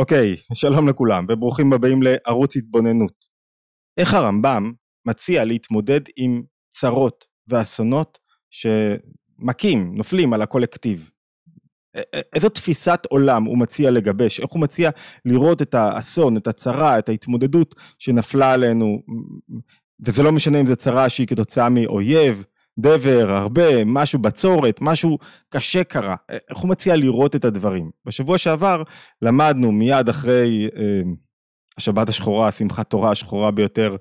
אוקיי, שלום לכולם וברוכים הבאים לערוץ התבוננות. איך הרמב"ם מציע להתמודד עם צרות ואסונות שמכים, נופלים על הקולקטיב? איזו תפיסת עולם הוא מציע לגבש? איך הוא מציע לראות את האסון, את הצרה, את ההתמודדות שנפלה עלינו? וזה לא משנה אם זו צרה שהיא כתוצאה מאויב, דבר, הרבה, משהו בצורת, משהו קשה קרה. איך הוא מציע לראות את הדברים? בשבוע שעבר למדנו מיד אחרי אה, השבת השחורה, שמחת תורה השחורה ביותר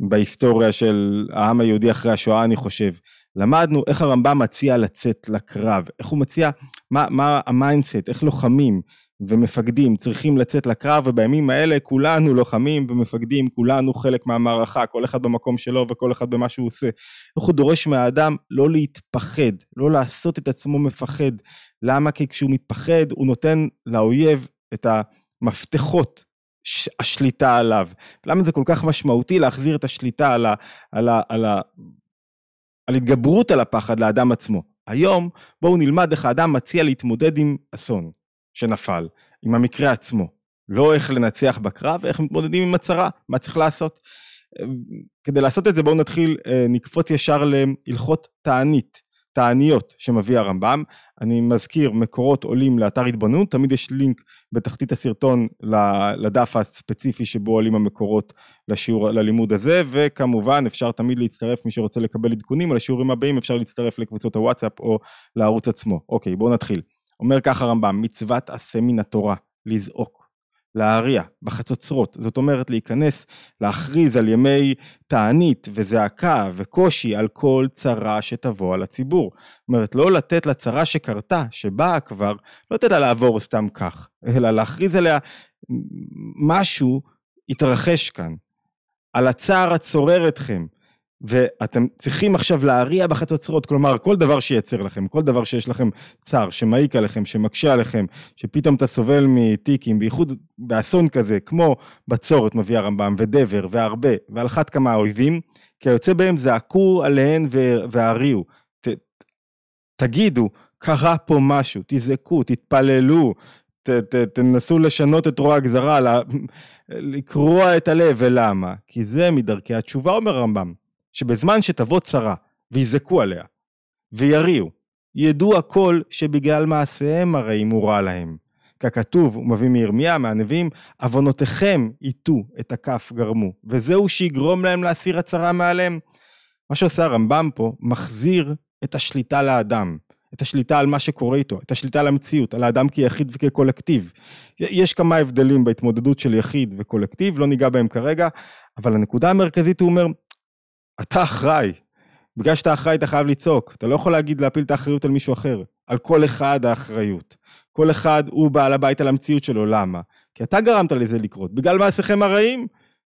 בהיסטוריה של העם היהודי אחרי השואה, אני חושב. למדנו איך הרמב"ם מציע לצאת לקרב, איך הוא מציע, מה, מה ה mindset, איך לוחמים, ומפקדים צריכים לצאת לקרב, ובימים האלה כולנו לוחמים ומפקדים, כולנו חלק מהמערכה, כל אחד במקום שלו וכל אחד במה שהוא עושה. איך הוא דורש מהאדם לא להתפחד, לא לעשות את עצמו מפחד. למה? כי כשהוא מתפחד, הוא נותן לאויב את המפתחות השליטה עליו. למה זה כל כך משמעותי להחזיר את השליטה על, ה, על, ה, על, ה, על התגברות על הפחד לאדם עצמו. היום בואו נלמד איך האדם מציע להתמודד עם אסון. שנפל, עם המקרה עצמו. לא איך לנצח בקרב, איך מתמודדים עם הצרה, מה צריך לעשות. כדי לעשות את זה בואו נתחיל, אה, נקפוץ ישר להלכות תענית, תעניות שמביא הרמב"ם. אני מזכיר, מקורות עולים לאתר התבוננות, תמיד יש לינק בתחתית הסרטון לדף הספציפי שבו עולים המקורות לשיעור, ללימוד הזה, וכמובן אפשר תמיד להצטרף, מי שרוצה לקבל עדכונים על השיעורים הבאים, אפשר להצטרף לקבוצות הוואטסאפ או לערוץ עצמו. אוקיי, בואו נתחיל. אומר ככה הרמב"ם, מצוות עשה מן התורה, לזעוק, להריע, בחצוצרות, זאת אומרת להיכנס, להכריז על ימי תענית וזעקה וקושי על כל צרה שתבוא על הציבור. זאת אומרת, לא לתת לצרה שקרתה, שבאה כבר, לא לתת לה לעבור סתם כך, אלא להכריז עליה משהו התרחש כאן. על הצער הצורר אתכם, ואתם צריכים עכשיו להריע בחצוצרות, כלומר כל דבר שייצר לכם, כל דבר שיש לכם צר, שמעיק עליכם, שמקשה עליכם, שפתאום אתה סובל מטיקים, בייחוד באסון כזה, כמו בצורת מביא הרמב"ם, ודבר, והרבה, ועל אחת כמה האויבים, כי היוצא בהם זעקו עליהן והריעו. תגידו, קרה פה משהו, תזעקו, תתפללו, ת, ת, תנסו לשנות את רוע הגזרה, לקרוע את הלב, ולמה? כי זה מדרכי התשובה, אומר הרמב"ם. שבזמן שתבוא צרה, ויזעקו עליה, ויריעו, ידעו הכל שבגלל מעשיהם הרי אם רע להם. ככתוב, הוא מביא מירמיה, מהנביאים, עוונותיכם ייטו את הכף גרמו, וזהו שיגרום להם להסיר הצרה מעליהם. מה שעושה הרמב"ם פה, מחזיר את השליטה לאדם, את השליטה על מה שקורה איתו, את השליטה על המציאות, על האדם כיחיד וכקולקטיב. יש כמה הבדלים בהתמודדות של יחיד וקולקטיב, לא ניגע בהם כרגע, אבל הנקודה המרכזית, הוא אומר, אתה אחראי. בגלל שאתה אחראי אתה חייב לצעוק, אתה לא יכול להגיד להפיל את האחריות על מישהו אחר. על כל אחד האחריות. כל אחד הוא בעל הבית על המציאות שלו, למה? כי אתה גרמת לזה לקרות. בגלל מעשיכם הרעים,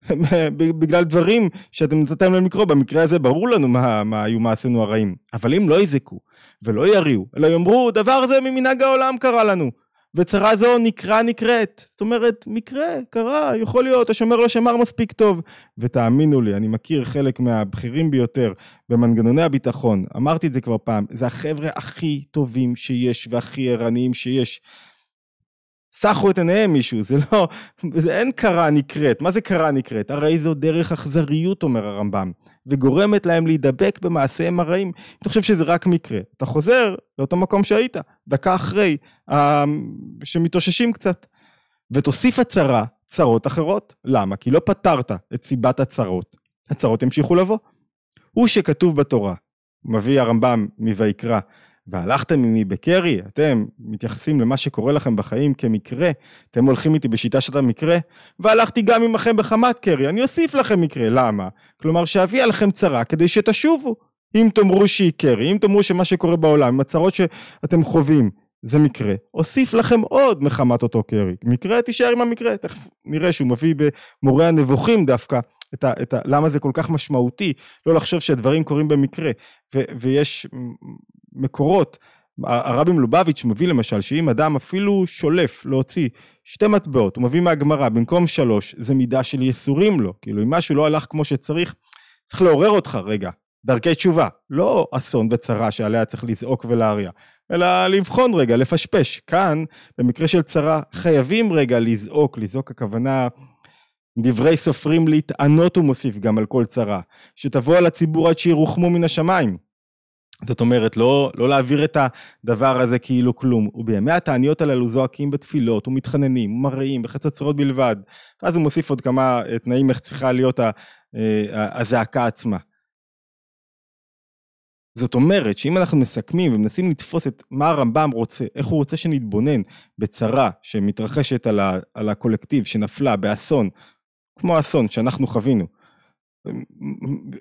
בגלל דברים שאתם נתתם להם לקרוא, במקרה הזה ברור לנו מה, מה היו מעשינו הרעים. אבל אם לא יזעקו ולא יריעו, אלא יאמרו, דבר זה ממנהג העולם קרה לנו. וצרה זו נקרא נקראת. זאת אומרת, מקרה, קרה, יכול להיות, השומר לא שמר מספיק טוב. ותאמינו לי, אני מכיר חלק מהבכירים ביותר במנגנוני הביטחון, אמרתי את זה כבר פעם, זה החבר'ה הכי טובים שיש והכי ערניים שיש. סחו את עיניהם מישהו, זה לא, זה אין קרה נקראת. מה זה קרה נקראת? הרי זו דרך אכזריות, אומר הרמב"ם, וגורמת להם להידבק במעשיהם הרעים. אתה חושב שזה רק מקרה. אתה חוזר לאותו מקום שהיית, דקה אחרי, אה, שמתאוששים קצת. ותוסיף הצרה, צרות אחרות. למה? כי לא פתרת את סיבת הצרות. הצרות ימשיכו לבוא. הוא שכתוב בתורה, מביא הרמב"ם מויקרא, והלכתם עמי בקרי, אתם מתייחסים למה שקורה לכם בחיים כמקרה, אתם הולכים איתי בשיטה של המקרה, והלכתי גם עמכם בחמת קרי, אני אוסיף לכם מקרה, למה? כלומר שאביא עליכם צרה כדי שתשובו. אם תאמרו שהיא קרי, אם תאמרו שמה שקורה בעולם, הצרות שאתם חווים, זה מקרה, אוסיף לכם עוד מחמת אותו קרי. מקרה, תישאר עם המקרה, תכף נראה שהוא מביא במורה הנבוכים דווקא. את ה, את ה, למה זה כל כך משמעותי לא לחשוב שהדברים קורים במקרה. ו, ויש מקורות, הרבי מלובביץ' מביא למשל שאם אדם אפילו שולף להוציא שתי מטבעות, הוא מביא מהגמרא במקום שלוש, זה מידה של ייסורים לו, כאילו אם משהו לא הלך כמו שצריך, צריך לעורר אותך רגע, דרכי תשובה, לא אסון וצרה שעליה צריך לזעוק ולהריע, אלא לבחון רגע, לפשפש. כאן, במקרה של צרה, חייבים רגע לזעוק, לזעוק הכוונה, דברי סופרים להתענות הוא מוסיף גם על כל צרה, שתבוא על הציבור עד שירוחמו מן השמיים. זאת אומרת, לא, לא להעביר את הדבר הזה כאילו כלום. ובימי התעניות הללו זועקים בתפילות, ומתחננים, ומראים, בחצוצרות בלבד. ואז הוא מוסיף עוד כמה אה, תנאים איך צריכה להיות אה, הזעקה עצמה. זאת אומרת שאם אנחנו מסכמים ומנסים לתפוס את מה הרמב"ם רוצה, איך הוא רוצה שנתבונן בצרה שמתרחשת על, ה, על הקולקטיב, שנפלה באסון, כמו אסון שאנחנו חווינו,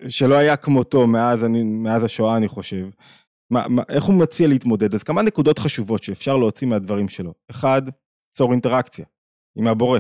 שלא היה כמותו מאז, אני, מאז השואה, אני חושב. מה, מה, איך הוא מציע להתמודד? אז כמה נקודות חשובות שאפשר להוציא מהדברים שלו. אחד, צור אינטראקציה עם הבורא,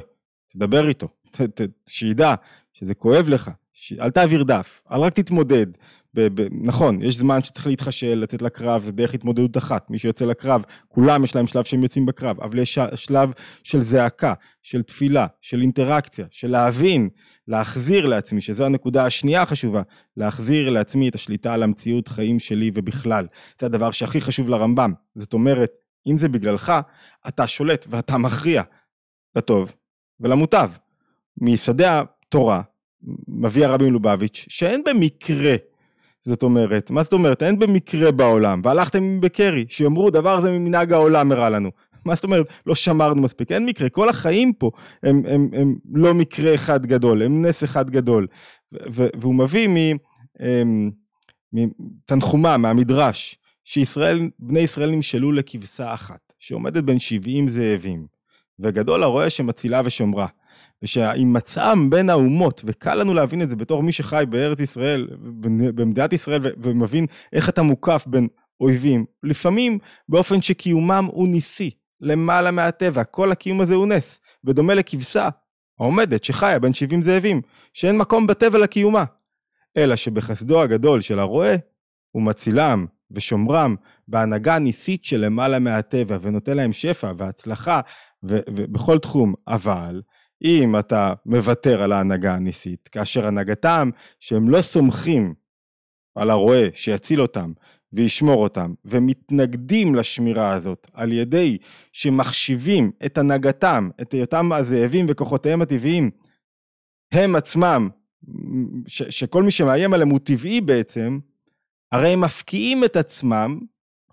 תדבר איתו, ת, ת, שידע שזה כואב לך, ש... אל תעביר דף, אל רק תתמודד. ב, ב, נכון, יש זמן שצריך להתחשל, לצאת לקרב, זה דרך התמודדות אחת. מי שיוצא לקרב, כולם יש להם שלב שהם יוצאים בקרב, אבל יש שלב של זעקה, של תפילה, של אינטראקציה, של להבין, להחזיר לעצמי, שזו הנקודה השנייה החשובה, להחזיר לעצמי את השליטה על המציאות חיים שלי ובכלל. זה הדבר שהכי חשוב לרמב"ם. זאת אומרת, אם זה בגללך, אתה שולט ואתה מכריע לטוב ולמוטב. מיסודי התורה, מביא הרבי מלובביץ', שאין במקרה זאת אומרת, מה זאת אומרת? אין במקרה בעולם, והלכתם בקרי, שיאמרו דבר זה ממנהג העולם הראה לנו. מה זאת אומרת? לא שמרנו מספיק, אין מקרה, כל החיים פה הם, הם, הם לא מקרה אחד גדול, הם נס אחד גדול. והוא מביא מתנחומה, מהמדרש, שישראל, בני ישראל נמשלו לכבשה אחת, שעומדת בין 70 זאבים, וגדול הרועה שמצילה ושומרה. ושההימצאם בין האומות, וקל לנו להבין את זה בתור מי שחי בארץ ישראל, במדינת ישראל, ומבין איך אתה מוקף בין אויבים, לפעמים באופן שקיומם הוא ניסי, למעלה מהטבע, כל הקיום הזה הוא נס, בדומה לכבשה העומדת שחיה בין 70 זאבים, שאין מקום בטבע לקיומה. אלא שבחסדו הגדול של הרועה, הוא מצילם ושומרם בהנהגה ניסית שלמעלה מהטבע, ונותן להם שפע והצלחה ובכל תחום. אבל אם אתה מוותר על ההנהגה הניסית, כאשר הנהגתם שהם לא סומכים על הרועה שיציל אותם וישמור אותם, ומתנגדים לשמירה הזאת על ידי שמחשיבים את הנהגתם, את היותם הזאבים וכוחותיהם הטבעיים, הם עצמם, ש, שכל מי שמאיים עליהם הוא טבעי בעצם, הרי הם מפקיעים את עצמם,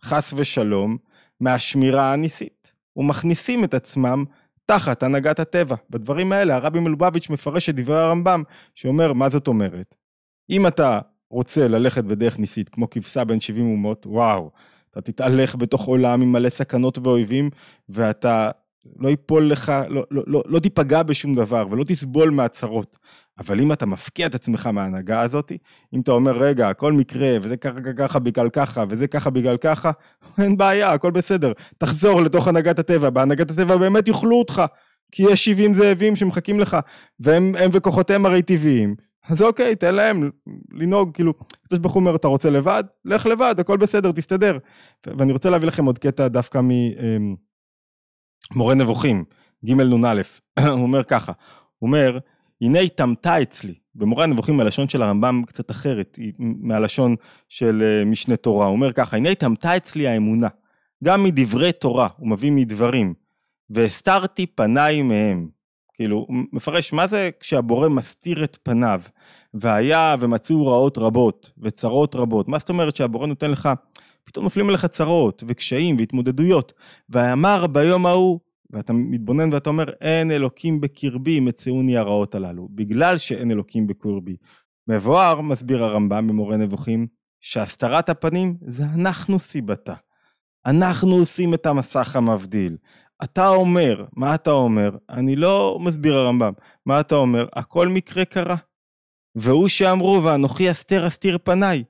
חס ושלום, מהשמירה הניסית, ומכניסים את עצמם תחת הנהגת הטבע. בדברים האלה הרבי מלובביץ' מפרש את דברי הרמב"ם, שאומר, מה זאת אומרת? אם אתה רוצה ללכת בדרך ניסית, כמו כבשה בין 70 אומות, וואו, אתה תתהלך בתוך עולם עם מלא סכנות ואויבים, ואתה לא ייפול לך, לא, לא, לא, לא תיפגע בשום דבר ולא תסבול מהצרות. אבל אם אתה מפקיע את עצמך מההנהגה הזאת, אם אתה אומר, רגע, הכל מקרה, וזה ככה ככה בגלל ככה, וזה ככה בגלל ככה, אין בעיה, הכל בסדר. תחזור לתוך הנהגת הטבע, בהנהגת הטבע באמת יאכלו אותך, כי יש 70 זאבים שמחכים לך, והם וכוחותיהם הרי טבעיים. אז אוקיי, תן להם לנהוג, כאילו, הקדוש ברוך הוא אומר, אתה רוצה לבד? לך לבד, הכל בסדר, תסתדר. ואני רוצה להביא לכם עוד קטע דווקא ממורה אמ, נבוכים, ג' נ"א, הוא אומר ככה, הוא אומר, הנה היא טמתה אצלי. במורה הנבוכים הלשון של הרמב"ם קצת אחרת, היא מהלשון של אה, משנה תורה. הוא אומר ככה, הנה היא טמתה אצלי האמונה, גם מדברי תורה, הוא מביא מדברים, והסתרתי פניי מהם. כאילו, הוא מפרש מה זה כשהבורא מסתיר את פניו, והיה ומצאו רעות רבות, וצרות רבות. מה זאת אומרת שהבורא נותן לך, פתאום נופלים עליך צרות, וקשיים, והתמודדויות. ואמר ביום ההוא, ואתה מתבונן ואתה אומר, אין אלוקים בקרבי, מצאוני הרעות הללו, בגלל שאין אלוקים בקרבי. מבואר, מסביר הרמב"ם במורה נבוכים, שהסתרת הפנים זה אנחנו סיבתה. אנחנו עושים את המסך המבדיל. אתה אומר, מה אתה אומר? אני לא מסביר הרמב"ם. מה אתה אומר? הכל מקרה קרה. והוא שאמרו, ואנוכי אסתר אסתיר פניי.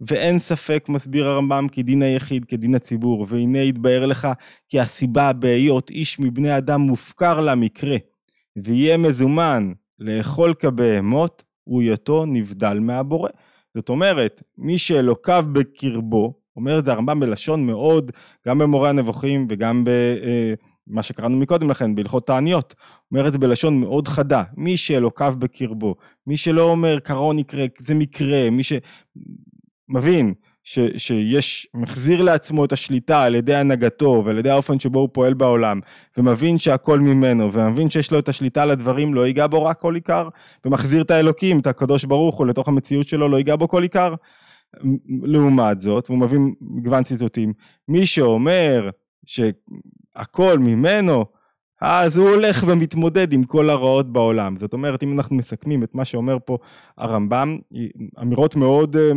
ואין ספק, מסביר הרמב"ם, כי דין היחיד כדין הציבור, והנה יתבהר לך כי הסיבה בהיות איש מבני אדם מופקר למקרה, ויהיה מזומן לאכול כבהמות, הוא היותו נבדל מהבורא. זאת אומרת, מי שאלוקיו בקרבו, אומר את זה הרמב"ם בלשון מאוד, גם במורה הנבוכים וגם במה אה, שקראנו מקודם לכן, בהלכות תעניות. אומר את זה בלשון מאוד חדה, מי שאלוקיו בקרבו, מי שלא אומר קרון יקרה, זה מקרה, מי ש... מבין ש, שיש, מחזיר לעצמו את השליטה על ידי הנהגתו ועל ידי האופן שבו הוא פועל בעולם, ומבין שהכל ממנו, ומבין שיש לו את השליטה על הדברים, לא ייגע בו רק כל עיקר, ומחזיר את האלוקים, את הקדוש ברוך הוא לתוך המציאות שלו, לא ייגע בו כל עיקר. לעומת זאת, והוא מביא מגוון ציטוטים, מי שאומר שהכל ממנו, אז הוא הולך ומתמודד עם כל הרעות בעולם. זאת אומרת, אם אנחנו מסכמים את מה שאומר פה הרמב"ם, אמירות מאוד אה,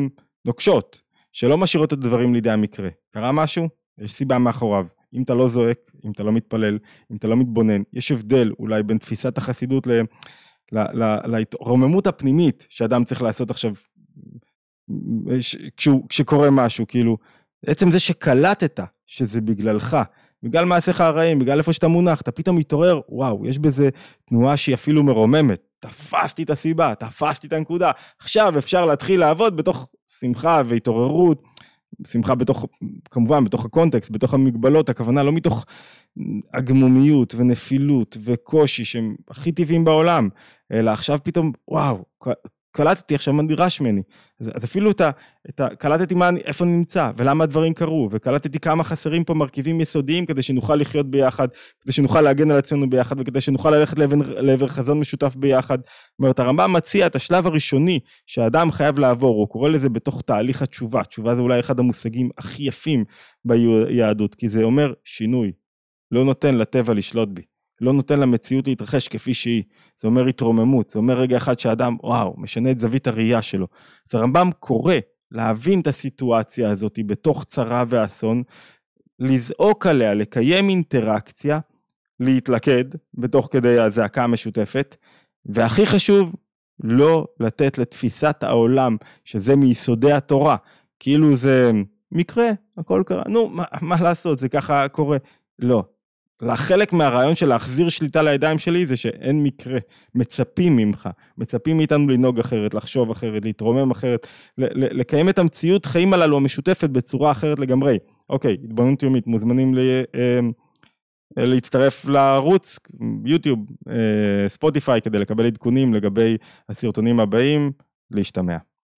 נוקשות, שלא משאירות את הדברים לידי המקרה. קרה משהו? יש סיבה מאחוריו. אם אתה לא זועק, אם אתה לא מתפלל, אם אתה לא מתבונן, יש הבדל אולי בין תפיסת החסידות ל... להתרוממות הפנימית שאדם צריך לעשות עכשיו כשהוא, כשקורה משהו, כאילו, עצם זה שקלטת שזה בגללך, בגלל מעשיך הרעים, בגלל איפה שאתה מונח, אתה פתאום מתעורר, וואו, יש בזה תנועה שהיא אפילו מרוממת. תפסתי את הסיבה, תפסתי את הנקודה. עכשיו אפשר להתחיל לעבוד בתוך שמחה והתעוררות, שמחה בתוך, כמובן, בתוך הקונטקסט, בתוך המגבלות, הכוונה לא מתוך הגמומיות ונפילות וקושי שהם הכי טבעיים בעולם, אלא עכשיו פתאום, וואו, קלטתי עכשיו מה נדרש ממני. אז, אז אפילו את ה, את ה... קלטתי מה, איפה אני נמצא, ולמה הדברים קרו, וקלטתי כמה חסרים פה מרכיבים יסודיים כדי שנוכל לחיות ביחד, כדי שנוכל להגן על עצמנו ביחד, וכדי שנוכל ללכת לעבר, לעבר חזון משותף ביחד. זאת אומרת, הרמב"ם מציע את השלב הראשוני שהאדם חייב לעבור, הוא קורא לזה בתוך תהליך התשובה. תשובה זה אולי אחד המושגים הכי יפים ביהדות, כי זה אומר שינוי. לא נותן לטבע לשלוט בי. לא נותן למציאות להתרחש כפי שהיא. זה אומר התרוממות, זה אומר רגע אחד שאדם, וואו, משנה את זווית הראייה שלו. אז הרמב"ם קורא להבין את הסיטואציה הזאת בתוך צרה ואסון, לזעוק עליה, לקיים אינטראקציה, להתלכד בתוך כדי הזעקה המשותפת, והכי חשוב, לא לתת לתפיסת העולם, שזה מיסודי התורה, כאילו זה מקרה, הכל קרה, נו, מה, מה לעשות, זה ככה קורה. לא, חלק מהרעיון של להחזיר שליטה לידיים שלי זה שאין מקרה, מצפים ממך, מצפים מאיתנו לנהוג אחרת, לחשוב אחרת, להתרומם אחרת, לקיים את המציאות חיים הללו המשותפת בצורה אחרת לגמרי. אוקיי, התבוננות יומית, מוזמנים ל... אמ, להצטרף לערוץ, יוטיוב, אה, ספוטיפיי, כדי לקבל עדכונים לגבי הסרטונים הבאים, להשתמע.